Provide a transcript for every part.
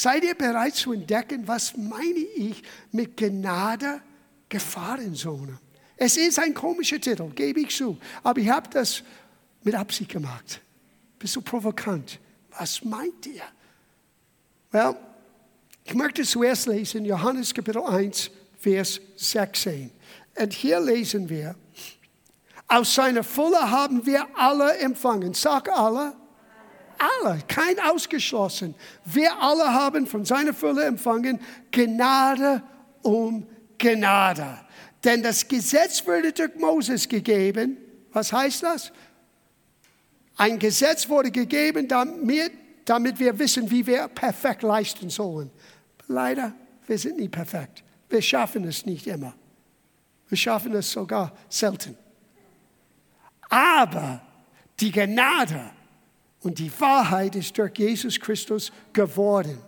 Seid ihr bereit zu entdecken, was meine ich mit Gnade Gefahrenzone? Es ist ein komischer Titel, gebe ich zu, aber ich habe das mit Absicht gemacht. Bist du provokant? Was meint ihr? Well, ich möchte zuerst lesen Johannes Kapitel 1, Vers 16. Und hier lesen wir, aus seiner Fülle haben wir alle empfangen. Sag alle. Alle, kein ausgeschlossen. Wir alle haben von seiner Fülle empfangen Gnade um Gnade. Denn das Gesetz wurde durch Moses gegeben. Was heißt das? Ein Gesetz wurde gegeben, damit, damit wir wissen, wie wir perfekt leisten sollen. Leider, wir sind nie perfekt. Wir schaffen es nicht immer. Wir schaffen es sogar selten. Aber die Gnade und die Wahrheit ist durch Jesus Christus geworden.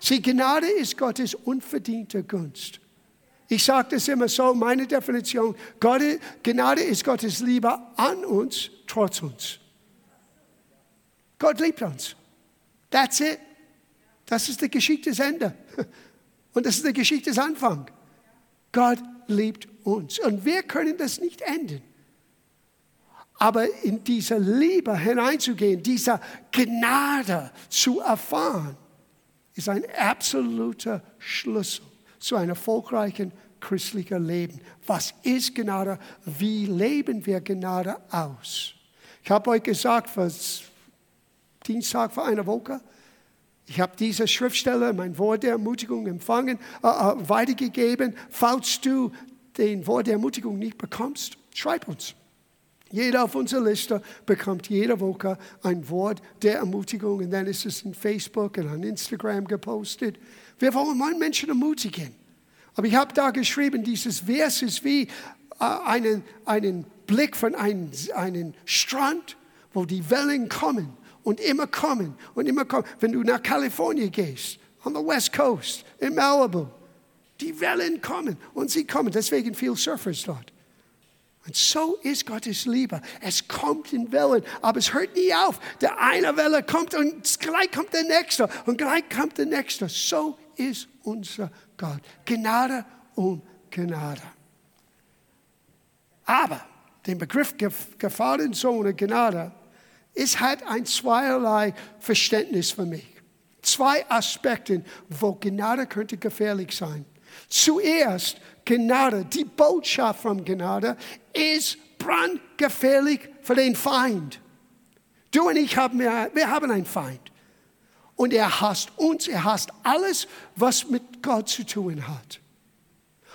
Sie, Gnade ist Gottes unverdiente Gunst. Ich sage das immer so, meine Definition, Gott, Gnade ist Gottes Liebe an uns, trotz uns. Gott liebt uns. That's it. Das ist die Geschichte des Ende. Und das ist die Geschichte des Anfang. Gott liebt uns. Und wir können das nicht enden. Aber in diese Liebe hineinzugehen, dieser Gnade zu erfahren, ist ein absoluter Schlüssel zu einem erfolgreichen christlichen Leben. Was ist Gnade? Wie leben wir Gnade aus? Ich habe euch gesagt, für Dienstag vor einer Woche, ich habe diese Schriftstelle, mein Wort der Ermutigung empfangen, äh, äh, weitergegeben. Falls du den Wort der Ermutigung nicht bekommst, schreib uns. Jeder auf unserer Liste bekommt jede Woche ein Wort der Ermutigung und dann ist es in Facebook und an Instagram gepostet. Wir wollen Menschen ermutigen. Aber ich habe da geschrieben, dieses Vers ist wie äh, einen, einen Blick von einem, einem Strand, wo die Wellen kommen und immer kommen und immer kommen. Wenn du nach Kalifornien gehst, on the West Coast, in Malibu, die Wellen kommen und sie kommen. Deswegen viele Surfers dort. Und so ist Gottes Liebe. Es kommt in Wellen, aber es hört nie auf. Der eine Welle kommt und gleich kommt der nächste und gleich kommt der nächste. So ist unser Gott. Gnade um Gnade. Aber den Begriff Gefahrenzone Gnade ist halt ein zweierlei Verständnis für mich. Zwei Aspekte, wo Gnade könnte gefährlich sein. Zuerst Gnade, die Botschaft von Gnade ist brandgefährlich für den Feind. Du und ich haben, wir haben einen Feind. Und er hasst uns, er hasst alles, was mit Gott zu tun hat.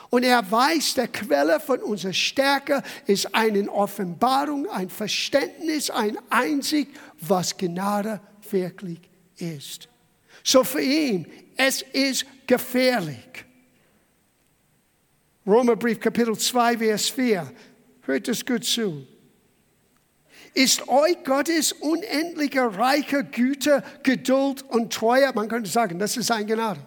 Und er weiß, der Quelle von unserer Stärke ist eine Offenbarung, ein Verständnis, ein Einsicht, was Gnade wirklich ist. So für ihn, es ist gefährlich. Römerbrief Kapitel 2, Vers 4. Hört es gut zu. Ist euch Gottes unendliche reiche Güte, Geduld und Treue, man könnte sagen, das ist ein Gnade.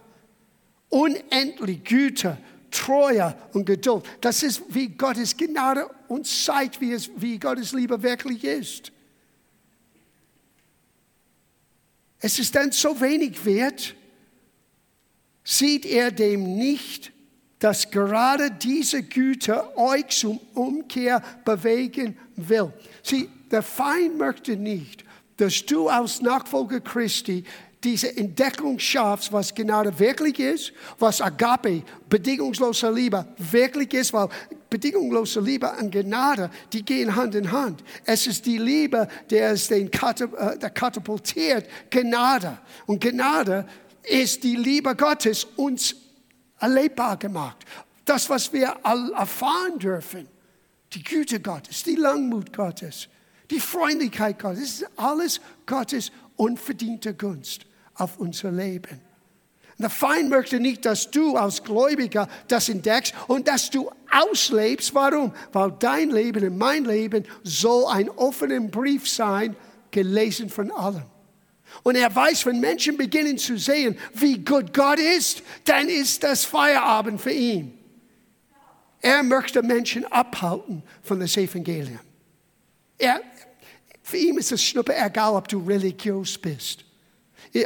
Unendlich Güte, Treue und Geduld. Das ist, wie Gottes Gnade uns zeigt, wie, es, wie Gottes Liebe wirklich ist. Es ist dann so wenig wert, sieht er dem nicht dass gerade diese Güte euch zum Umkehr bewegen will. Sieh, der Feind möchte nicht, dass du als Nachfolger Christi diese Entdeckung schaffst, was Gnade wirklich ist, was Agape, bedingungslose Liebe, wirklich ist, weil bedingungslose Liebe und Gnade, die gehen Hand in Hand. Es ist die Liebe, der es den äh, der katapultiert, Gnade. Und Gnade ist die Liebe Gottes uns erlebbar gemacht. Das, was wir erfahren dürfen, die Güte Gottes, die Langmut Gottes, die Freundlichkeit Gottes, das ist alles Gottes unverdiente Gunst auf unser Leben. Der Feind möchte nicht, dass du als Gläubiger das entdeckst und dass du auslebst. Warum? Weil dein Leben und mein Leben soll ein offener Brief sein, gelesen von allen. Und er weiß, wenn Menschen beginnen zu sehen, wie gut Gott ist, dann ist das Feierabend für ihn. Er möchte Menschen abhalten von das Evangelium. Er, für ihn ist es schnuppe egal, ob du religiös bist.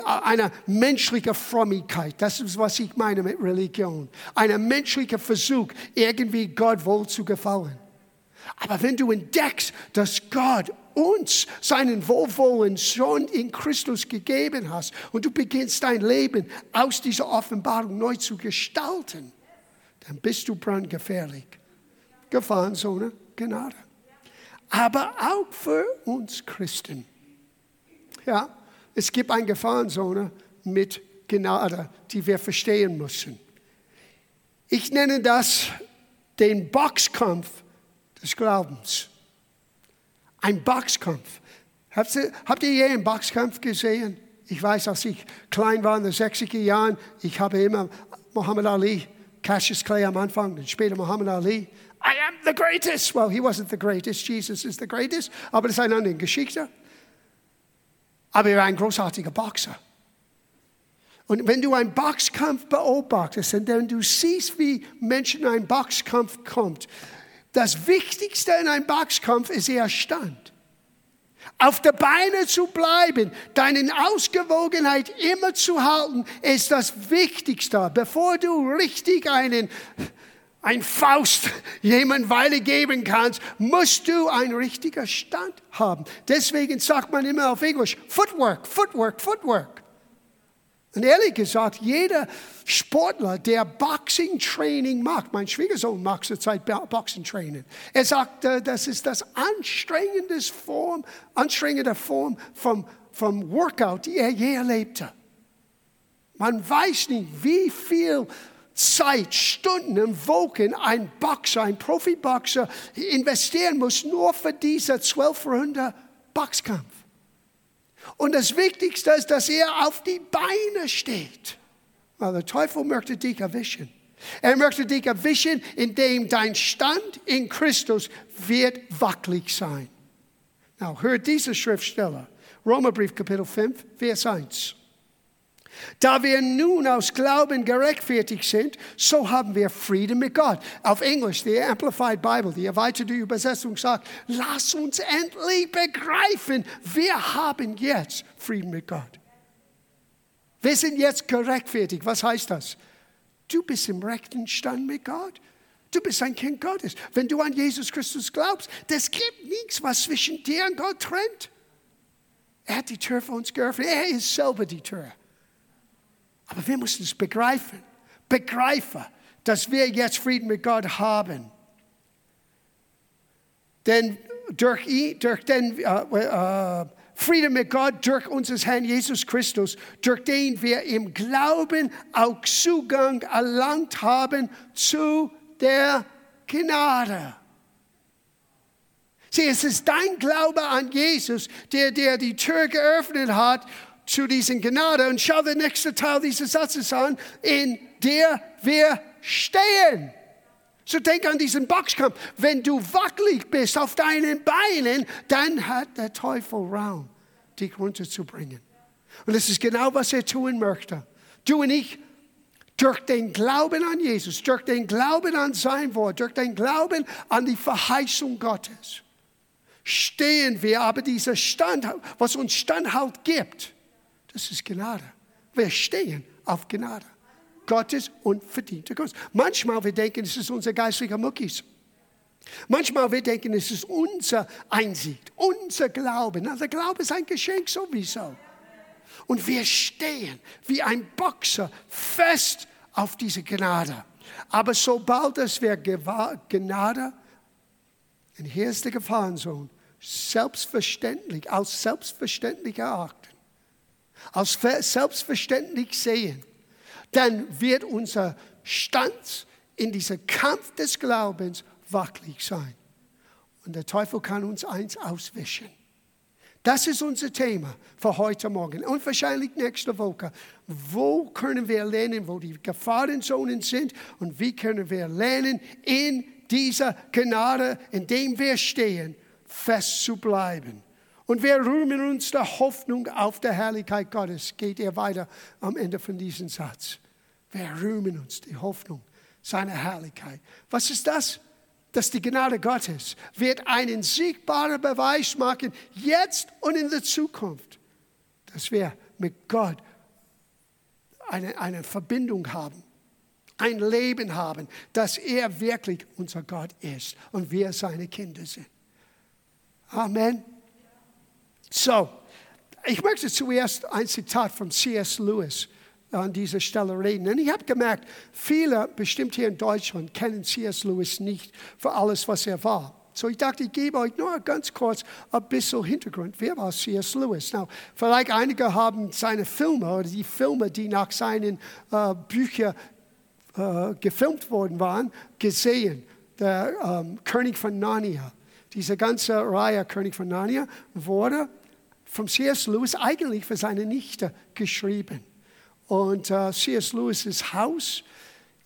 eine menschliche Frömmigkeit. Das ist, was ich meine mit Religion. Ein menschlicher Versuch, irgendwie Gott wohl zu gefallen. Aber wenn du entdeckst, dass Gott uns seinen Wohlwollen schon in Christus gegeben hat und du beginnst dein Leben aus dieser Offenbarung neu zu gestalten, dann bist du brandgefährlich. Gefahrenzone, Gnade. Aber auch für uns Christen. Ja, es gibt eine Gefahrenzone mit Gnade, die wir verstehen müssen. Ich nenne das den Boxkampf des Glaubens. Ein Boxkampf. Habt ihr, habt ihr je einen Boxkampf gesehen? Ich weiß, als ich klein war in den 60er Jahren, ich habe immer Muhammad Ali, Cassius Clay am Anfang, dann später Muhammad Ali. I am the greatest. Well, he wasn't the greatest. Jesus is the greatest. Aber das ist eine andere Geschichte. Aber er war ein großartiger Boxer. Und wenn du einen Boxkampf beobachtest und wenn du siehst, wie Menschen in einen Boxkampf kommt, das Wichtigste in einem Boxkampf ist ihr Stand. Auf der Beine zu bleiben, deine Ausgewogenheit immer zu halten, ist das Wichtigste. Bevor du richtig einen, ein Faust jemand Weile geben kannst, musst du einen richtigen Stand haben. Deswegen sagt man immer auf Englisch, Footwork, Footwork, Footwork. Und ehrlich gesagt, jeder Sportler, der Boxing-Training macht, mein Schwiegersohn macht zurzeit Boxing-Training, er sagt, äh, das ist das anstrengendste Form, anstrengende Form vom, vom Workout, die er je erlebte. Man weiß nicht, wie viel Zeit, Stunden und Wochen ein Boxer, ein Profiboxer investieren muss, nur für diese 12 Runde Boxkampf. Und das Wichtigste ist, dass er auf die Beine steht. Weil der Teufel möchte dich erwischen. Er möchte dich erwischen, indem dein Stand in Christus wird wackelig sein. Now, hört diese Schriftsteller. Romerbrief, Kapitel 5, Vers 1. Da wir nun aus Glauben gerechtfertigt sind, so haben wir Frieden mit Gott. Auf Englisch, die Amplified Bible, die erweiterte Übersetzung sagt, lass uns endlich begreifen, wir haben jetzt Frieden mit Gott. Wir sind jetzt gerechtfertigt. Was heißt das? Du bist im rechten Stand mit Gott. Du bist ein Kind Gottes. Wenn du an Jesus Christus glaubst, es gibt nichts, was zwischen dir und Gott trennt. Er hat die Tür für uns geöffnet. Er ist selber die Tür. Aber wir müssen es begreifen. Begreifen, dass wir jetzt Frieden mit Gott haben. Denn durch, ihn, durch den äh, äh, Frieden mit Gott, durch unseres Herrn Jesus Christus, durch den wir im Glauben auch Zugang erlangt haben zu der Gnade. Sieh, es ist dein Glaube an Jesus, der dir die Tür geöffnet hat zu diesen Gnade. Und schau den nächsten Teil dieses Satzes an, in der wir stehen. So denk an diesen Boxkampf. Wenn du wackelig bist auf deinen Beinen, dann hat der Teufel Raum, dich runterzubringen. Und das ist genau, was er tun möchte. Du und ich, durch den Glauben an Jesus, durch den Glauben an sein Wort, durch den Glauben an die Verheißung Gottes, stehen wir, aber dieser Stand, was uns Standhalt gibt, das ist Gnade. Wir stehen auf Gnade. Gottes unverdiente Gunst. Manchmal wir denken, es ist unser geistlicher Muckis. Manchmal wir denken, es ist unser Einsicht, unser Glaube. Na, der Glaube ist ein Geschenk sowieso. Und wir stehen wie ein Boxer fest auf diese Gnade. Aber sobald es wir Gnade, und hier ist der Gefahrensohn, selbstverständlich, als selbstverständlich erachten, als selbstverständlich sehen, dann wird unser Stand in diesem Kampf des Glaubens wackelig sein. Und der Teufel kann uns eins auswischen. Das ist unser Thema für heute Morgen und wahrscheinlich nächste Woche. Wo können wir lernen, wo die Gefahrenzonen sind und wie können wir lernen, in dieser Gnade, in dem wir stehen, fest zu bleiben. Und wir rühmen uns der Hoffnung auf der Herrlichkeit Gottes. Geht ihr weiter am Ende von diesem Satz. Wir rühmen uns die Hoffnung seiner Herrlichkeit. Was ist das? Dass die Gnade Gottes wird einen siegbaren Beweis machen, jetzt und in der Zukunft, dass wir mit Gott eine, eine Verbindung haben, ein Leben haben, dass er wirklich unser Gott ist und wir seine Kinder sind. Amen. So, ich möchte zuerst ein Zitat von C.S. Lewis an dieser Stelle reden. Und ich habe gemerkt, viele, bestimmt hier in Deutschland, kennen C.S. Lewis nicht für alles, was er war. So ich dachte, ich gebe euch nur ganz kurz ein bisschen Hintergrund. Wer war C.S. Lewis? Now, vielleicht einige haben seine Filme oder die Filme, die nach seinen äh, Büchern äh, gefilmt worden waren, gesehen. Der ähm, König von Narnia. Diese ganze Reihe König von Narnia wurde von C.S. Lewis eigentlich für seine Nichte geschrieben. Und äh, C.S. Lewis' Haus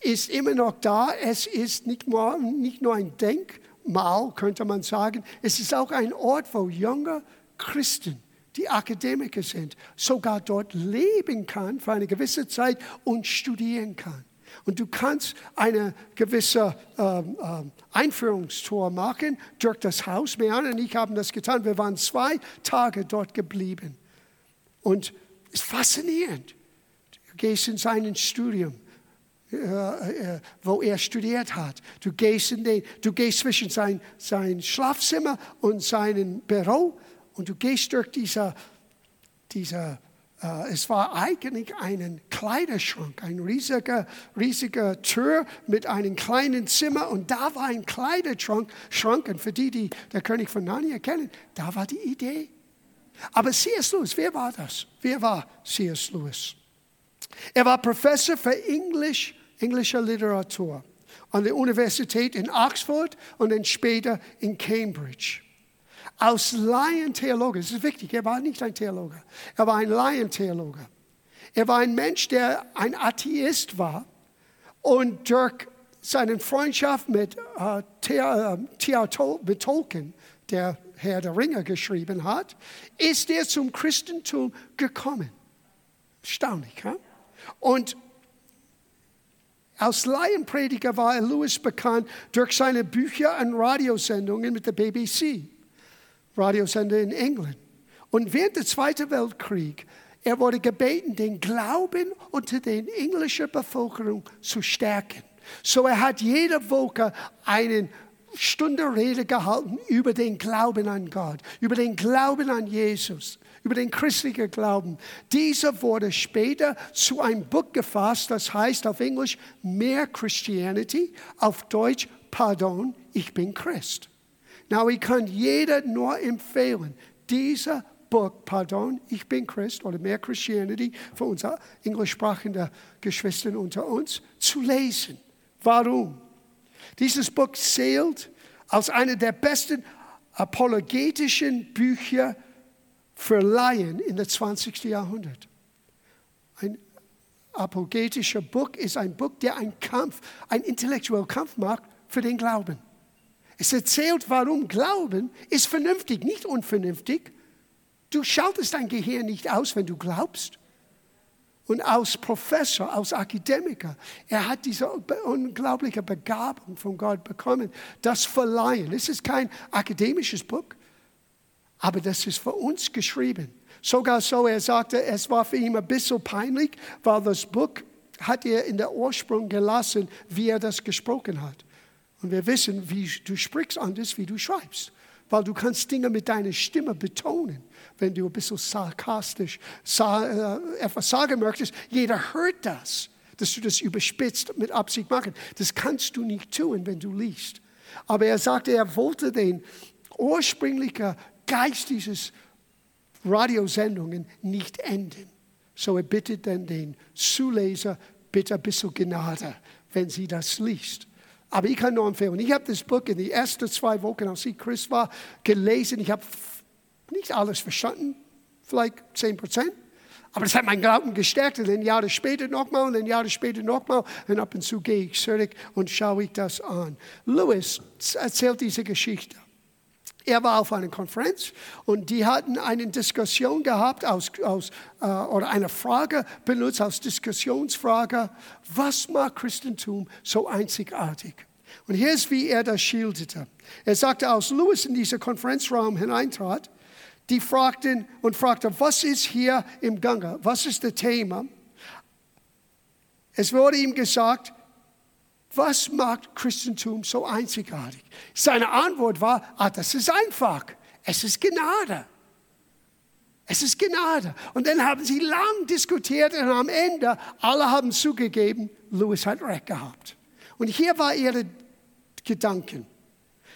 ist immer noch da. Es ist nicht nur, nicht nur ein Denkmal, könnte man sagen. Es ist auch ein Ort, wo junge Christen, die Akademiker sind, sogar dort leben kann für eine gewisse Zeit und studieren kann. Und du kannst eine gewisse ähm, ähm, Einführungstour machen durch das Haus. Mehan und ich haben das getan. Wir waren zwei Tage dort geblieben. Und es ist faszinierend. Du gehst in sein Studium, äh, äh, wo er studiert hat. Du gehst, in den, du gehst zwischen sein, sein Schlafzimmer und sein Büro und du gehst durch diese, diese es war eigentlich ein Kleiderschrank, ein riesiger, riesiger Tür mit einem kleinen Zimmer und da war ein Kleiderschrank. Schrank. Und für die, die der König von Narnia kennen, da war die Idee. Aber C.S. Lewis, wer war das? Wer war C.S. Lewis? Er war Professor für Englisch, englische Literatur an der Universität in Oxford und dann später in Cambridge. Als Laientheologe, das ist wichtig, er war nicht ein Theologe, er war ein Laientheologe. Er war ein Mensch, der ein Atheist war und durch seine Freundschaft mit, äh, Thea, äh, mit Tolkien, der Herr der Ringe geschrieben hat, ist er zum Christentum gekommen. Erstaunlich, ja? Und als Laienprediger war Lewis bekannt durch seine Bücher und Radiosendungen mit der BBC, Radiosender in England. Und während des Zweiten Weltkriegs, er wurde gebeten, den Glauben unter der englischen Bevölkerung zu stärken. So er hat jede Woche einen Stunde Rede gehalten über den Glauben an Gott, über den Glauben an Jesus über den christlichen Glauben. Dieser wurde später zu einem Buch gefasst, das heißt auf Englisch Mehr Christianity, auf Deutsch Pardon, ich bin Christ. Now, ich kann jeder nur empfehlen, dieser Buch, Pardon, ich bin Christ oder Mehr Christianity für unsere englischsprachige Geschwister unter uns zu lesen. Warum? Dieses Buch zählt als eine der besten apologetischen Bücher für Laien in der 20. Jahrhundert. Ein apologetischer Buch ist ein Buch, der einen Kampf, einen intellektuellen Kampf macht für den Glauben. Es erzählt, warum Glauben ist vernünftig, nicht unvernünftig. Du schaltest dein Gehirn nicht aus, wenn du glaubst. Und als Professor, als Akademiker, er hat diese unglaubliche Begabung von Gott bekommen, das Verleihen. Es ist kein akademisches Buch, aber das ist für uns geschrieben. Sogar so, er sagte, es war für ihn ein bisschen peinlich, weil das Buch hat er in der Ursprung gelassen, wie er das gesprochen hat. Und wir wissen, wie du sprichst anders, wie du schreibst. Weil du kannst Dinge mit deiner Stimme betonen, wenn du ein bisschen sarkastisch äh, etwas sagen möchtest. Jeder hört das, dass du das überspitzt mit Absicht machen. Das kannst du nicht tun, wenn du liest. Aber er sagte, er wollte den ursprünglichen Geist dieses Radiosendungen nicht enden. So er bittet dann den Zuleser, bitte ein bisschen Gnade, wenn sie das liest. Aber ich kann nur empfehlen, ich habe das Buch in den ersten zwei Wochen, als ich Christ war, gelesen. Ich habe nicht alles verstanden, vielleicht 10 Prozent. Aber das hat meinen Glauben gestärkt. Und dann Jahre später nochmal und dann Jahre später nochmal. Und ab und zu gehe ich zurück und schaue ich das an. Lewis erzählt diese Geschichte. Er war auf einer Konferenz und die hatten eine Diskussion gehabt aus, aus, äh, oder eine Frage benutzt als Diskussionsfrage, was macht Christentum so einzigartig? Und hier ist, wie er das schilderte. Er sagte, als Lewis in diesen Konferenzraum hineintrat, die fragten und fragten, was ist hier im Gange? Was ist das Thema? Es wurde ihm gesagt, was macht Christentum so einzigartig? Seine Antwort war, ah, das ist einfach. Es ist Gnade. Es ist Gnade. Und dann haben sie lang diskutiert und am Ende alle haben zugegeben, Louis hat recht gehabt. Und hier war ihre Gedanken.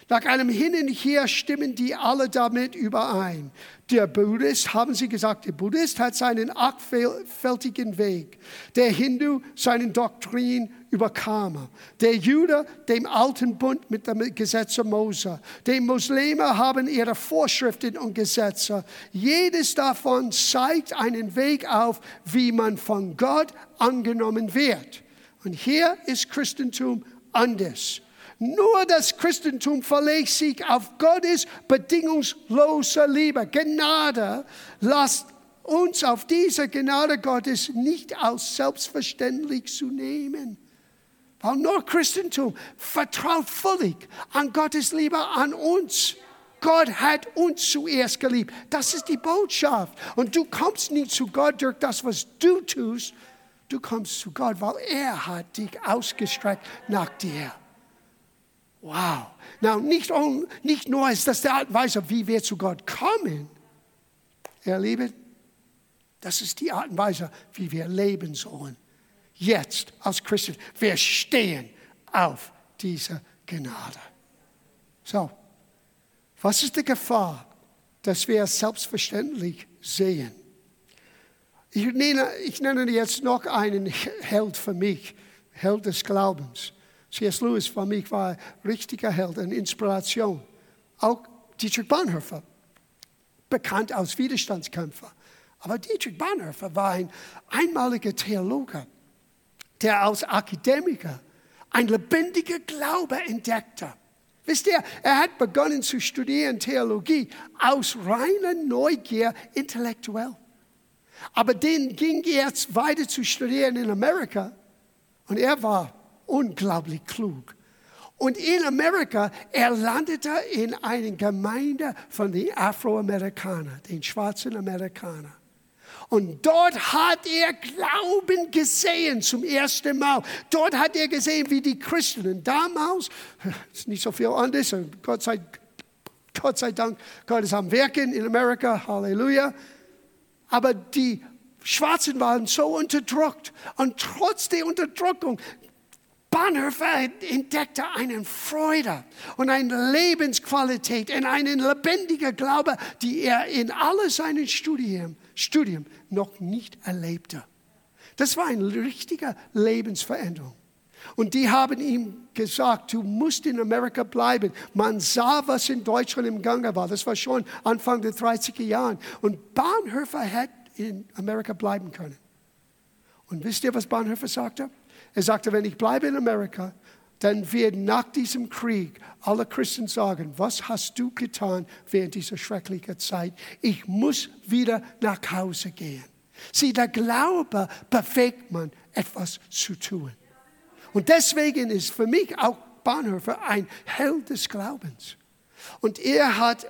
Nach einem Hin und Her stimmen die alle damit überein. Der Buddhist, haben sie gesagt, der Buddhist hat seinen achtfältigen Weg. Der Hindu seinen Doktrin über Karma. Der Jude dem alten Bund mit dem Gesetz Mose. Die Muslime haben ihre Vorschriften und Gesetze. Jedes davon zeigt einen Weg auf, wie man von Gott angenommen wird. Und hier ist Christentum anders. Nur das Christentum verlegt sich auf Gottes bedingungslose Liebe. Gnade lasst uns auf diese Gnade Gottes nicht als selbstverständlich zu nehmen. Weil nur Christentum vertraut völlig an Gottes Liebe an uns. Gott hat uns zuerst geliebt. Das ist die Botschaft. Und du kommst nicht zu Gott durch das, was du tust. Du kommst zu Gott, weil er hat dich ausgestreckt nach dir. Wow. Now, nicht, nicht nur ist das die Art und Weise, wie wir zu Gott kommen, ihr Lieben, das ist die Art und Weise, wie wir leben sollen. Jetzt als Christen. Wir stehen auf diese Gnade. So, was ist die Gefahr, dass wir es selbstverständlich sehen? Ich nenne, ich nenne jetzt noch einen Held für mich, Held des Glaubens. C.S. Lewis für mich war ein richtiger Held, eine Inspiration. Auch Dietrich Bonhoeffer, bekannt als Widerstandskämpfer. Aber Dietrich Bonhoeffer war ein einmaliger Theologe, der als Akademiker ein lebendiger Glaube entdeckte. Wisst ihr, er hat begonnen zu studieren Theologie aus reiner Neugier intellektuell. Aber den ging jetzt weiter zu studieren in Amerika und er war unglaublich klug. Und in Amerika, er landete in einer Gemeinde von den Afroamerikanern, den schwarzen Amerikanern. Und dort hat er Glauben gesehen zum ersten Mal. Dort hat er gesehen, wie die Christen damals, ist nicht so viel anders, Gott sei, Gott sei Dank, Gott ist am Wirken in Amerika, Halleluja. Aber die Schwarzen waren so unterdrückt. Und trotz der Unterdrückung, Bonhoeffer entdeckte eine Freude und eine Lebensqualität und einen lebendigen Glaube, die er in all seinen Studien, Studium noch nicht erlebte. Das war eine richtige Lebensveränderung. Und die haben ihm gesagt, du musst in Amerika bleiben. Man sah, was in Deutschland im Gange war. Das war schon Anfang der 30er Jahre. Und Bonhoeffer hätte in Amerika bleiben können. Und wisst ihr, was Bonhoeffer sagte? Er sagte, wenn ich bleibe in Amerika, dann werden nach diesem Krieg alle Christen sagen, was hast du getan während dieser schrecklichen Zeit? Ich muss wieder nach Hause gehen. Sieh, der Glaube bewegt man, etwas zu tun. Und deswegen ist für mich auch Bonhoeffer ein Held des Glaubens. Und er hat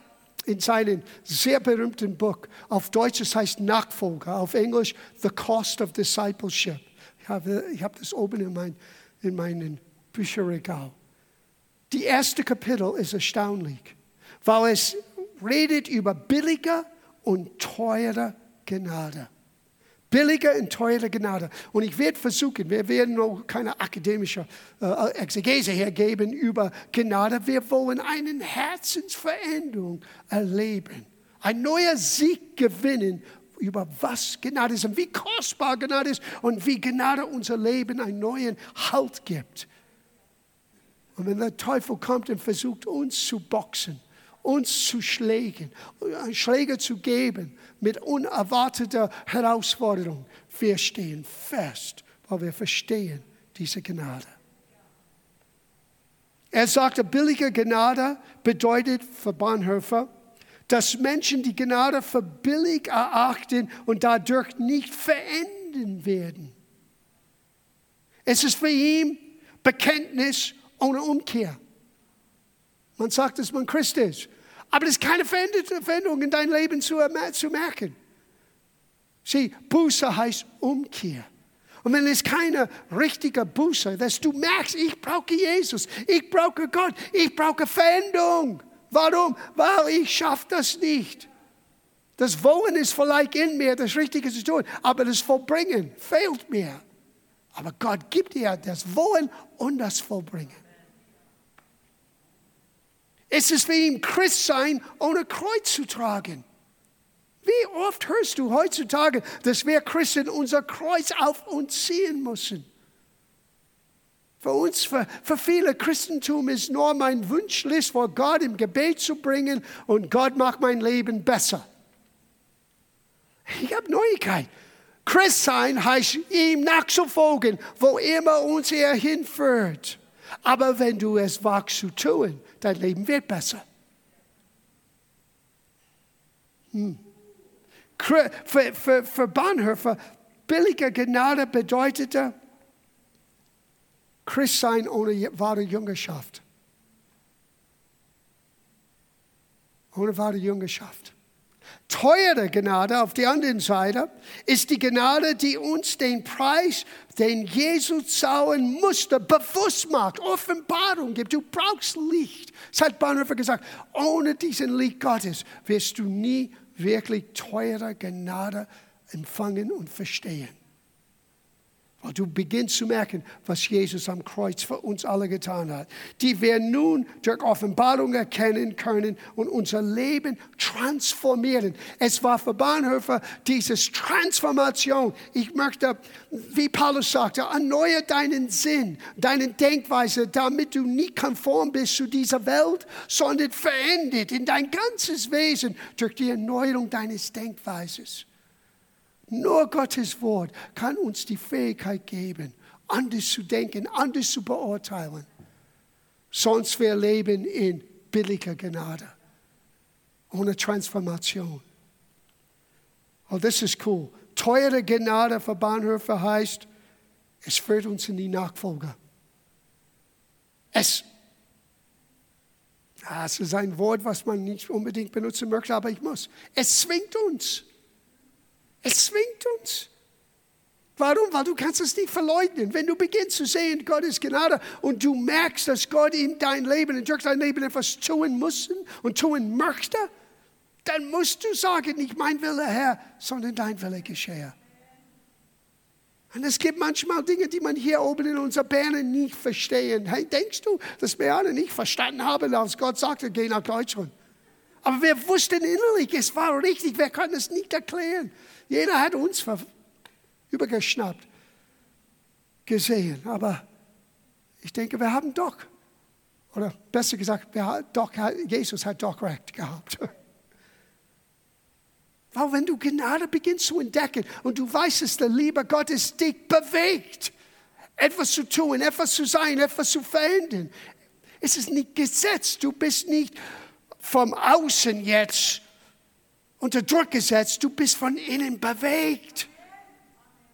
in seinem sehr berühmten Buch, auf Deutsch es heißt Nachfolger, auf Englisch The Cost of Discipleship. Ich habe, ich habe das oben in, mein, in meinem Bücherregal. Die erste Kapitel ist erstaunlich, weil es redet über billige und teure Gnade. Billige und teure Gnade. Und ich werde versuchen, wir werden noch keine akademische äh, Exegese hergeben über Gnade. Wir wollen eine Herzensveränderung erleben. Ein neuer Sieg gewinnen über was Gnade ist und wie kostbar Gnade ist und wie Gnade unser Leben einen neuen Halt gibt. Und wenn der Teufel kommt und versucht, uns zu boxen, uns zu schlägen, Schläge zu geben mit unerwarteter Herausforderung, wir stehen fest, weil wir verstehen diese Gnade. Er sagte, billige Gnade bedeutet für Bonhoeffer, dass Menschen die Gnade für billig erachten und dadurch nicht verändern werden. Es ist für ihn Bekenntnis ohne Umkehr. Man sagt, dass man Christ ist. Aber es ist keine Veränderung in deinem Leben zu, zu merken. Sieh, Buße heißt Umkehr. Und wenn es keine richtige Buße, dass du merkst, ich brauche Jesus, ich brauche Gott, ich brauche Veränderung. Warum? Weil ich schaffe das nicht. Das Wollen ist vielleicht in mir, das Richtige zu tun, aber das Vollbringen fehlt mir. Aber Gott gibt dir das Wollen und das Vollbringen. Es ist wie ihm Christ sein, ohne Kreuz zu tragen. Wie oft hörst du heutzutage, dass wir Christen unser Kreuz auf uns ziehen müssen? Für uns, für, für viele Christentum ist nur mein Wunschlist vor Gott im Gebet zu bringen und Gott macht mein Leben besser. Ich habe Neuigkeit. Christ sein heißt ihm nachzufolgen, wo immer uns er hinführt. Aber wenn du es wagst zu tun, dein Leben wird besser. Hm. Für, für, für Bonhoeffer, billige Gnade bedeutete Christsein ohne wahre Jüngerschaft. Ohne wahre Jüngerschaft. Teure Gnade auf der anderen Seite ist die Gnade, die uns den Preis, den Jesus zahlen musste, bewusst macht, Offenbarung gibt. Du brauchst Licht. Das hat Bonhoeffer gesagt. Ohne diesen Licht Gottes wirst du nie wirklich teure Gnade empfangen und verstehen. Weil du beginnst zu merken, was Jesus am Kreuz für uns alle getan hat. Die wir nun durch Offenbarung erkennen können und unser Leben transformieren. Es war für Bahnhöfer dieses Transformation. Ich möchte, wie Paulus sagte, erneuere deinen Sinn, deine Denkweise, damit du nicht konform bist zu dieser Welt, sondern verändert in dein ganzes Wesen durch die Erneuerung deines Denkweises. Nur Gottes Wort kann uns die Fähigkeit geben, anders zu denken, anders zu beurteilen. Sonst wir leben in billiger Gnade, ohne Transformation. Oh, das ist cool. Teure Gnade für Bahnhöfe heißt, es führt uns in die Nachfolge. Es, das ist ein Wort, was man nicht unbedingt benutzen möchte, aber ich muss. Es zwingt uns. Es zwingt uns. Warum? Weil du kannst es nicht verleugnen. Wenn du beginnst zu sehen, Gott ist Gnade und du merkst, dass Gott in dein Leben, in durch dein Leben etwas tun muss und tun möchte, dann musst du sagen, nicht mein Wille, Herr, sondern dein Wille geschehe. Und es gibt manchmal Dinge, die man hier oben in unserer Birne nicht verstehen. Hey, denkst du, dass wir alle nicht verstanden haben, als Gott sagte, geh nach Deutschland? Aber wir wussten innerlich, es war richtig, wir können es nicht erklären. Jeder hat uns übergeschnappt, gesehen. Aber ich denke, wir haben doch, oder besser gesagt, wir, doch, Jesus hat doch recht gehabt. Weil wenn du Gnade beginnst zu entdecken und du weißt, dass der Liebe Gottes dich bewegt, etwas zu tun, etwas zu sein, etwas zu verändern. Es ist nicht Gesetz, du bist nicht vom Außen jetzt unter Druck gesetzt, du bist von innen bewegt.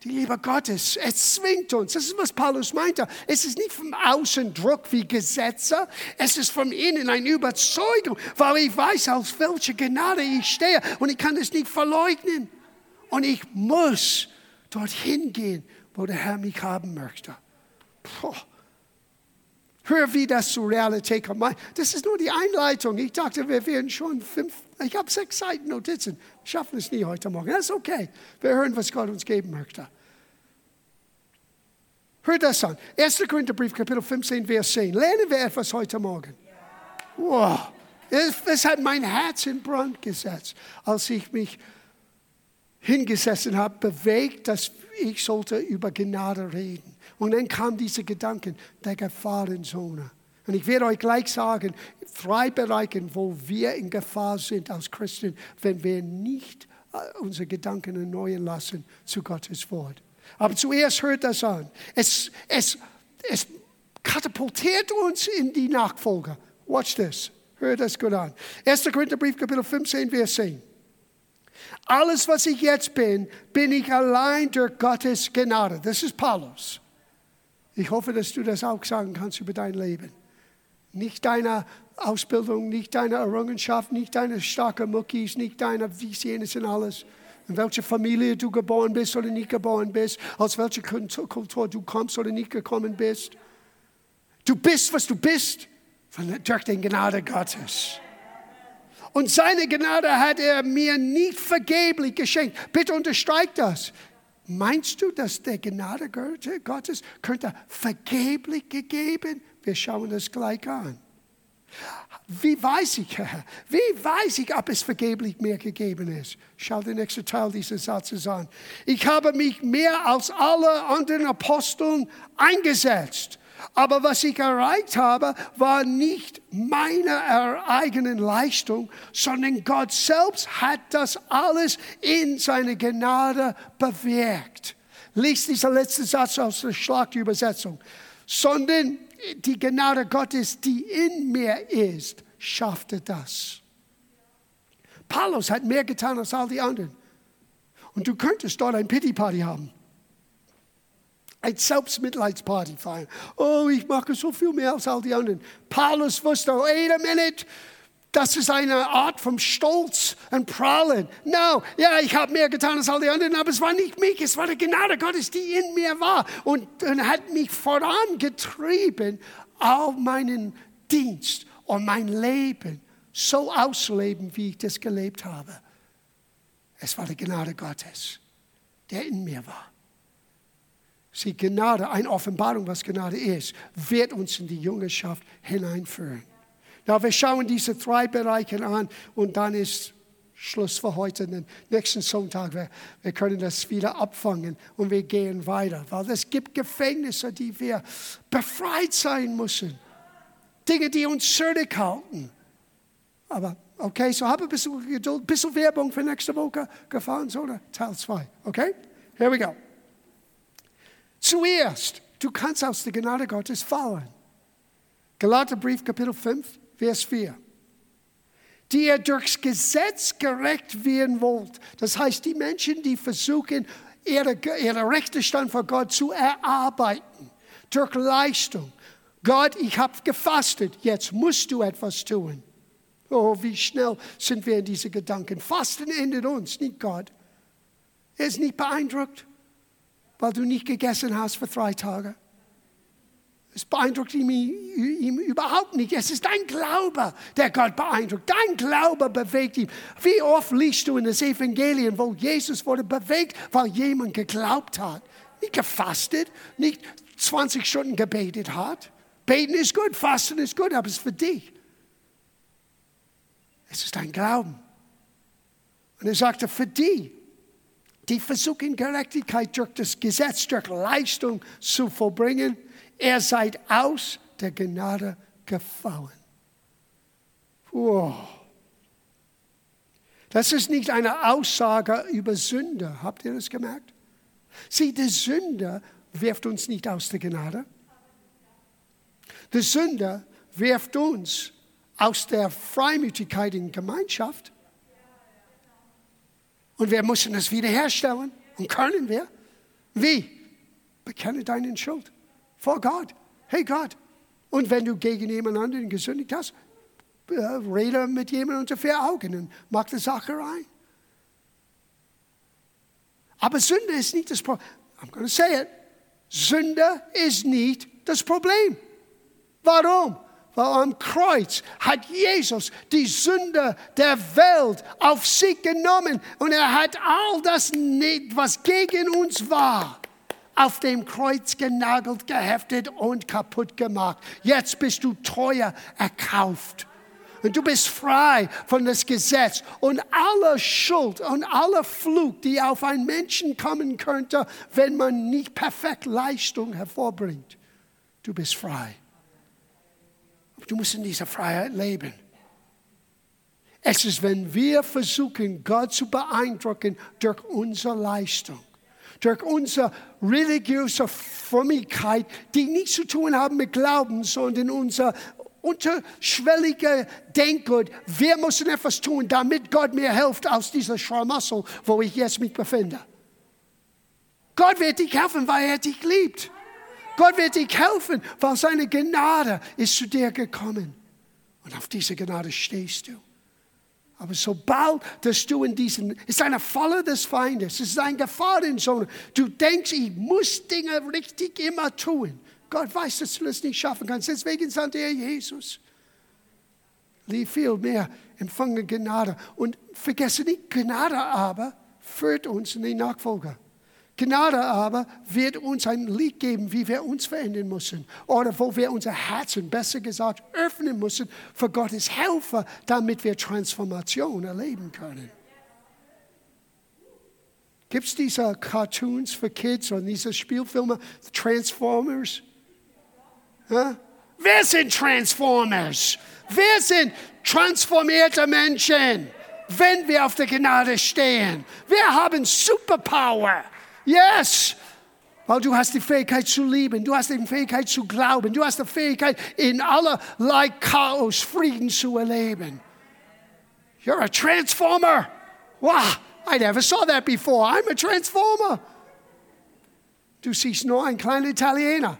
Die Liebe Gottes, es zwingt uns. Das ist, was Paulus meinte. Es ist nicht vom Außen Druck wie Gesetze, es ist von innen eine Überzeugung, weil ich weiß, auf welche Gnade ich stehe und ich kann es nicht verleugnen. Und ich muss dorthin gehen, wo der Herr mich haben möchte. Puh. Hör, wie das zur Realität kommt. Das ist nur die Einleitung. Ich dachte, wir wären schon fünf, ich habe sechs Seiten Notizen. Wir schaffen es nie heute Morgen. Das ist okay. Wir hören, was Gott uns geben möchte. Hör das an. 1. Korintherbrief, Kapitel 15, Vers 10. Lernen wir etwas heute Morgen? Wow. Es hat mein Herz in Brand gesetzt, als ich mich hingesessen habe, bewegt, dass ich sollte über Gnade reden. Und dann kam dieser Gedanke der Gefahrenzone. Und ich werde euch gleich sagen, drei Bereiche, wo wir in Gefahr sind als Christen, wenn wir nicht äh, unsere Gedanken erneuern lassen zu Gottes Wort. Aber zuerst hört das an. Es, es, es katapultiert uns in die Nachfolge. Watch this. Hört das gut an. 1. Korintherbrief, Kapitel 15, Vers 10. Alles, was ich jetzt bin, bin ich allein durch Gottes Gnade. Das ist Paulus. Ich hoffe, dass du das auch sagen kannst über dein Leben. Nicht deine Ausbildung, nicht deine Errungenschaft, nicht deine starken Muckis, nicht deine dies, jenes und alles. in welcher Familie du geboren bist oder nicht geboren bist, aus welcher Kultur du kommst oder nicht gekommen bist. Du bist, was du bist, durch den Gnade Gottes. Und seine Gnade hat er mir nicht vergeblich geschenkt. Bitte unterstreich das. Meinst du, dass der Gnade Gottes könnte vergeblich gegeben? Wir schauen das gleich an. Wie weiß ich, Herr? Wie weiß ich, ob es vergeblich mir gegeben ist? Schau den nächsten Teil dieses Satzes an. Ich habe mich mehr als alle anderen Aposteln eingesetzt aber was ich erreicht habe, war nicht meine eigene Leistung, sondern Gott selbst hat das alles in seiner Gnade bewirkt. Lies dieser letzte Satz aus der Schlagübersetzung. Sondern die Gnade Gottes, die in mir ist, schaffte das. Paulus hat mehr getan als all die anderen. Und du könntest dort ein Pity Party haben ein Selbstmitleidsparty feiern. Oh, ich mache so viel mehr als all die anderen. Paulus wusste, wait a minute, das ist eine Art von Stolz und Prahlen. No, ja, ich habe mehr getan als all die anderen, aber es war nicht mich, es war die Gnade Gottes, die in mir war und, und hat mich vorangetrieben, all meinen Dienst und mein Leben so auszuleben, wie ich das gelebt habe. Es war die Gnade Gottes, der in mir war. Sie Gnade, eine Offenbarung, was Gnade ist, wird uns in die Jüngerschaft hineinführen. Na, wir schauen diese drei Bereiche an und dann ist Schluss für heute. Den nächsten Sonntag, wir, wir können das wieder abfangen und wir gehen weiter, weil es gibt Gefängnisse, die wir befreit sein müssen. Dinge, die uns zurückhalten. Aber okay, so habe ein bisschen Geduld, ein bisschen Werbung für nächste Woche gefahren, oder? Teil 2. Okay? Here we go. Zuerst, du kannst aus der Gnade Gottes fallen. Galaterbrief, Kapitel 5, Vers 4. Die ihr durchs Gesetz gerecht werden wollt. Das heißt, die Menschen, die versuchen, ihre, ihre Rechte Stand vor Gott zu erarbeiten. Durch Leistung. Gott, ich habe gefastet, jetzt musst du etwas tun. Oh, wie schnell sind wir in diese Gedanken. Fasten endet uns, nicht Gott. Er ist nicht beeindruckt weil du nicht gegessen hast für drei Tage. Es beeindruckt ihn, ihn, überhaupt nicht. Es ist dein Glaube, der Gott beeindruckt. Dein Glaube bewegt ihn. Wie oft liest du in das Evangelium, wo Jesus wurde bewegt, weil jemand geglaubt hat. Nicht gefastet, nicht 20 Stunden gebetet hat. Beten ist gut, Fasten ist gut, aber es ist für dich. Es ist dein Glauben. Und er sagte, für die, die versuchen Gerechtigkeit durch das Gesetz, durch Leistung zu vollbringen. Er seid aus der Gnade gefallen. Wow. Das ist nicht eine Aussage über Sünde. Habt ihr das gemerkt? Sieh, die Sünde wirft uns nicht aus der Gnade. Die Sünde wirft uns aus der Freimütigkeit in Gemeinschaft. Und wir müssen es wiederherstellen. Und können wir? Wie? Bekenne deinen Schuld vor Gott. Hey Gott. Und wenn du gegen jemand anderen gesündigt hast, äh, rede mit jemandem unter vier Augen und mach die Sache rein. Aber Sünde ist nicht das Problem. I'm going to say it. Sünde ist nicht das Problem. Warum? Weil am Kreuz hat Jesus die Sünde der Welt auf sich genommen und er hat all das, was gegen uns war, auf dem Kreuz genagelt, geheftet und kaputt gemacht. Jetzt bist du teuer erkauft. Und du bist frei von das Gesetz und aller Schuld und aller Fluch, die auf einen Menschen kommen könnte, wenn man nicht perfekt Leistung hervorbringt. Du bist frei. Du musst in dieser Freiheit leben. Es ist, wenn wir versuchen, Gott zu beeindrucken durch unsere Leistung, durch unsere religiöse Frömmigkeit, die nichts zu tun haben mit Glauben, sondern unser unterschwellige Denkgut, wir müssen etwas tun, damit Gott mir hilft aus dieser Schlamassel, wo ich jetzt mich befinde. Gott wird dich helfen, weil er dich liebt. Gott wird dir helfen, weil seine Gnade ist zu dir gekommen. Und auf diese Gnade stehst du. Aber sobald dass du in diesen, ist eine Falle des Feindes, es ist eine Gefahrenzone. Du denkst, ich muss Dinge richtig immer tun. Gott weiß, dass du das nicht schaffen kannst. Deswegen sagt er Jesus. Lieb viel mehr, empfange Gnade. Und vergesse nicht, Gnade aber führt uns in die Nachfolger. Gnade aber wird uns ein Lied geben, wie wir uns verändern müssen. Oder wo wir unser Herzen, besser gesagt, öffnen müssen für Gottes Helfer, damit wir Transformation erleben können. Gibt es diese Cartoons für Kids und diese Spielfilme, Transformers? Ja? Wir sind Transformers. Wir sind transformierte Menschen, wenn wir auf der Gnade stehen. Wir haben Superpower. Yes! Weil du hast die Fähigkeit zu lieben, du hast die Fähigkeit zu glauben, du hast die Fähigkeit in allerlei Chaos Frieden zu erleben. You're a transformer. Wow, I never saw that before. I'm a transformer. Du siehst nur einen kleinen Italiener,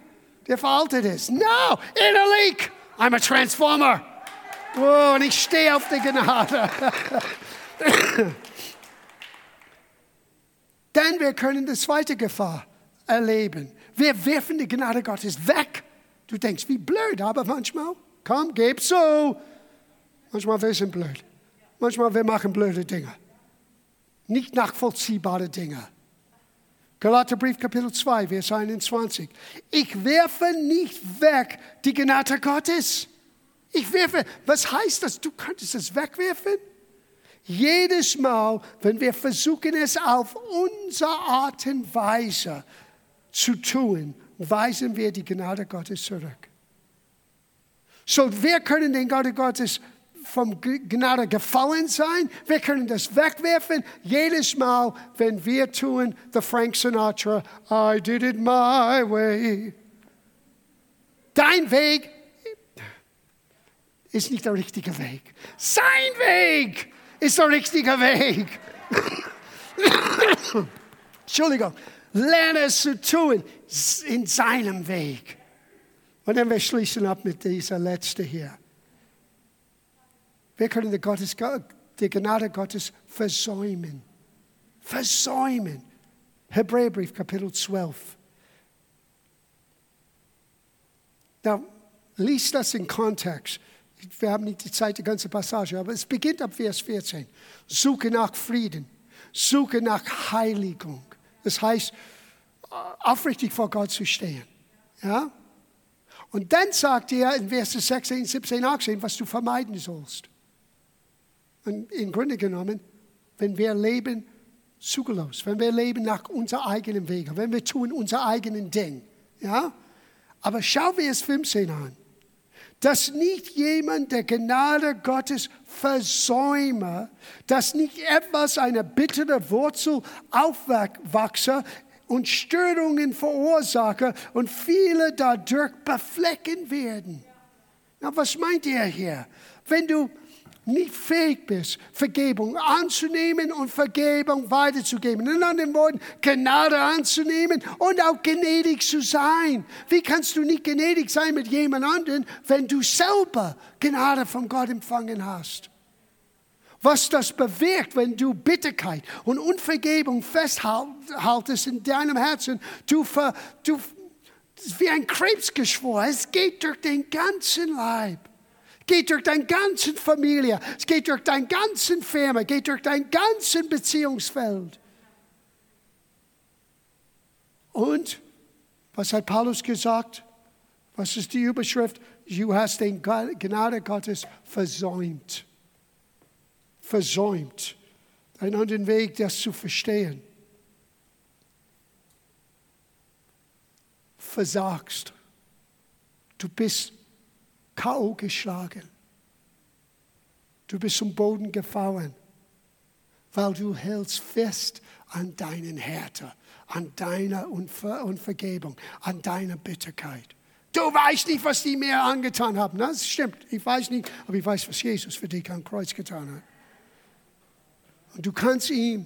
der veraltet ist. No, in a leak. I'm a transformer. Oh, und ich stehe auf der Gnade. Denn wir können die zweite Gefahr erleben. Wir werfen die Gnade Gottes weg. Du denkst, wie blöd, aber manchmal, komm, gib so. Manchmal wir sind blöd. Manchmal wir machen blöde Dinge. Nicht nachvollziehbare Dinge. Galaterbrief Kapitel 2, Vers 21. Ich werfe nicht weg die Gnade Gottes. Ich werfe, was heißt das? Du könntest es wegwerfen? Jedes Mal, wenn wir versuchen, es auf unsere Art und Weise zu tun, weisen wir die Gnade Gottes zurück. So, wir können den Gnade Gottes vom Gnade gefallen sein. Wir können das wegwerfen. Jedes Mal, wenn wir tun, the Frank Sinatra, I did it my way. Dein Weg ist nicht der richtige Weg. Sein Weg ist der richtige Weg. Entschuldigung. Lerne es zu tun in seinem Weg. Und dann wir schließen ab mit dieser letzte hier. Wir können die, Gottes, die Gnade Gottes versäumen. Versäumen. Hebräerbrief, Kapitel 12. Now, lies das in Kontext wir haben nicht die Zeit, die ganze Passage, aber es beginnt ab Vers 14. Suche nach Frieden, suche nach Heiligung. Das heißt, aufrichtig vor Gott zu stehen. Ja? Und dann sagt er in Vers 16, 17, 18, was du vermeiden sollst. Und im Grunde genommen, wenn wir leben zügellos, wenn wir leben nach unserem eigenen Wege, wenn wir tun unser eigenen Ding. Ja? Aber schau Vers 15 an dass nicht jemand der Gnade Gottes versäume, dass nicht etwas eine bittere Wurzel aufwachse und Störungen verursache und viele dadurch beflecken werden. Na, was meint ihr hier? Wenn du nicht fähig bist, Vergebung anzunehmen und Vergebung weiterzugeben. In anderen Worten, Gnade anzunehmen und auch gnädig zu sein. Wie kannst du nicht gnädig sein mit jemand anderem, wenn du selber Gnade von Gott empfangen hast? Was das bewirkt, wenn du Bitterkeit und Unvergebung festhaltest in deinem Herzen, du, ver, du wie ein Krebsgeschwür, es geht durch den ganzen Leib geht durch deine ganze Familie, es geht durch deine ganze Firma, geht durch dein ganzen Beziehungsfeld. Und was hat Paulus gesagt? Was ist die Überschrift? Du hast den Gnade Gottes versäumt. Versäumt. Einen anderen Weg, das zu verstehen. Versagst. Du bist K.O. geschlagen. Du bist zum Boden gefallen, weil du hältst fest an deinen Härte, an deiner Unver Unvergebung, an deiner Bitterkeit. Du weißt nicht, was die mir angetan haben. Das stimmt, ich weiß nicht, aber ich weiß, was Jesus für dich am Kreuz getan hat. Und du kannst ihm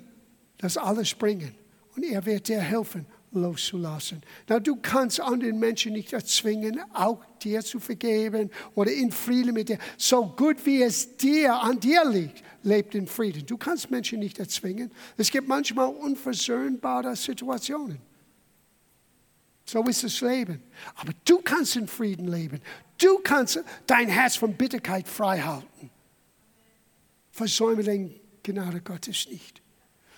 das alles bringen und er wird dir helfen, loszulassen. Na, du kannst anderen Menschen nicht erzwingen, auch dir zu vergeben oder in Frieden mit dir. So gut wie es dir an dir liegt, lebt in Frieden. Du kannst Menschen nicht erzwingen. Es gibt manchmal unversöhnbare Situationen. So ist das Leben. Aber du kannst in Frieden leben. Du kannst dein Herz von Bitterkeit frei halten. Versäume den Gnade Gottes nicht.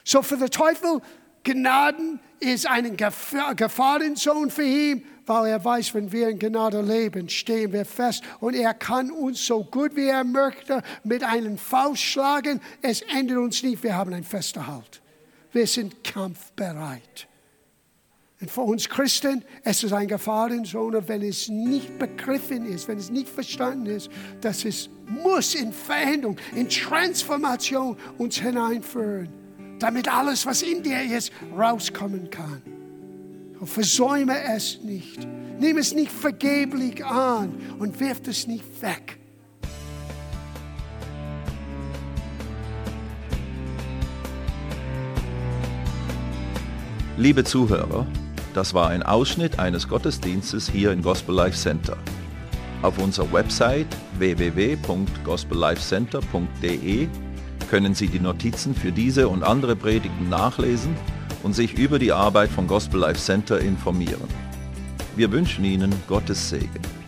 So für den Teufel, Gnaden ist ein Gefahrenzone für ihn, weil er weiß, wenn wir in Gnade leben, stehen wir fest und er kann uns so gut wie er möchte mit einem Faust schlagen. Es ändert uns nicht, wir haben einen festen Halt. Wir sind kampfbereit. Und für uns Christen, es ist ein Gefahrenzone, wenn es nicht begriffen ist, wenn es nicht verstanden ist, dass es muss in Veränderung, in Transformation uns hineinführen, damit alles, was in dir ist, rauskommen kann. Und versäume es nicht. Nimm es nicht vergeblich an und wirf es nicht weg. Liebe Zuhörer, das war ein Ausschnitt eines Gottesdienstes hier im Gospel Life Center. Auf unserer Website www.gospellifecenter.de können Sie die Notizen für diese und andere Predigten nachlesen und sich über die Arbeit von Gospel Life Center informieren. Wir wünschen Ihnen Gottes Segen.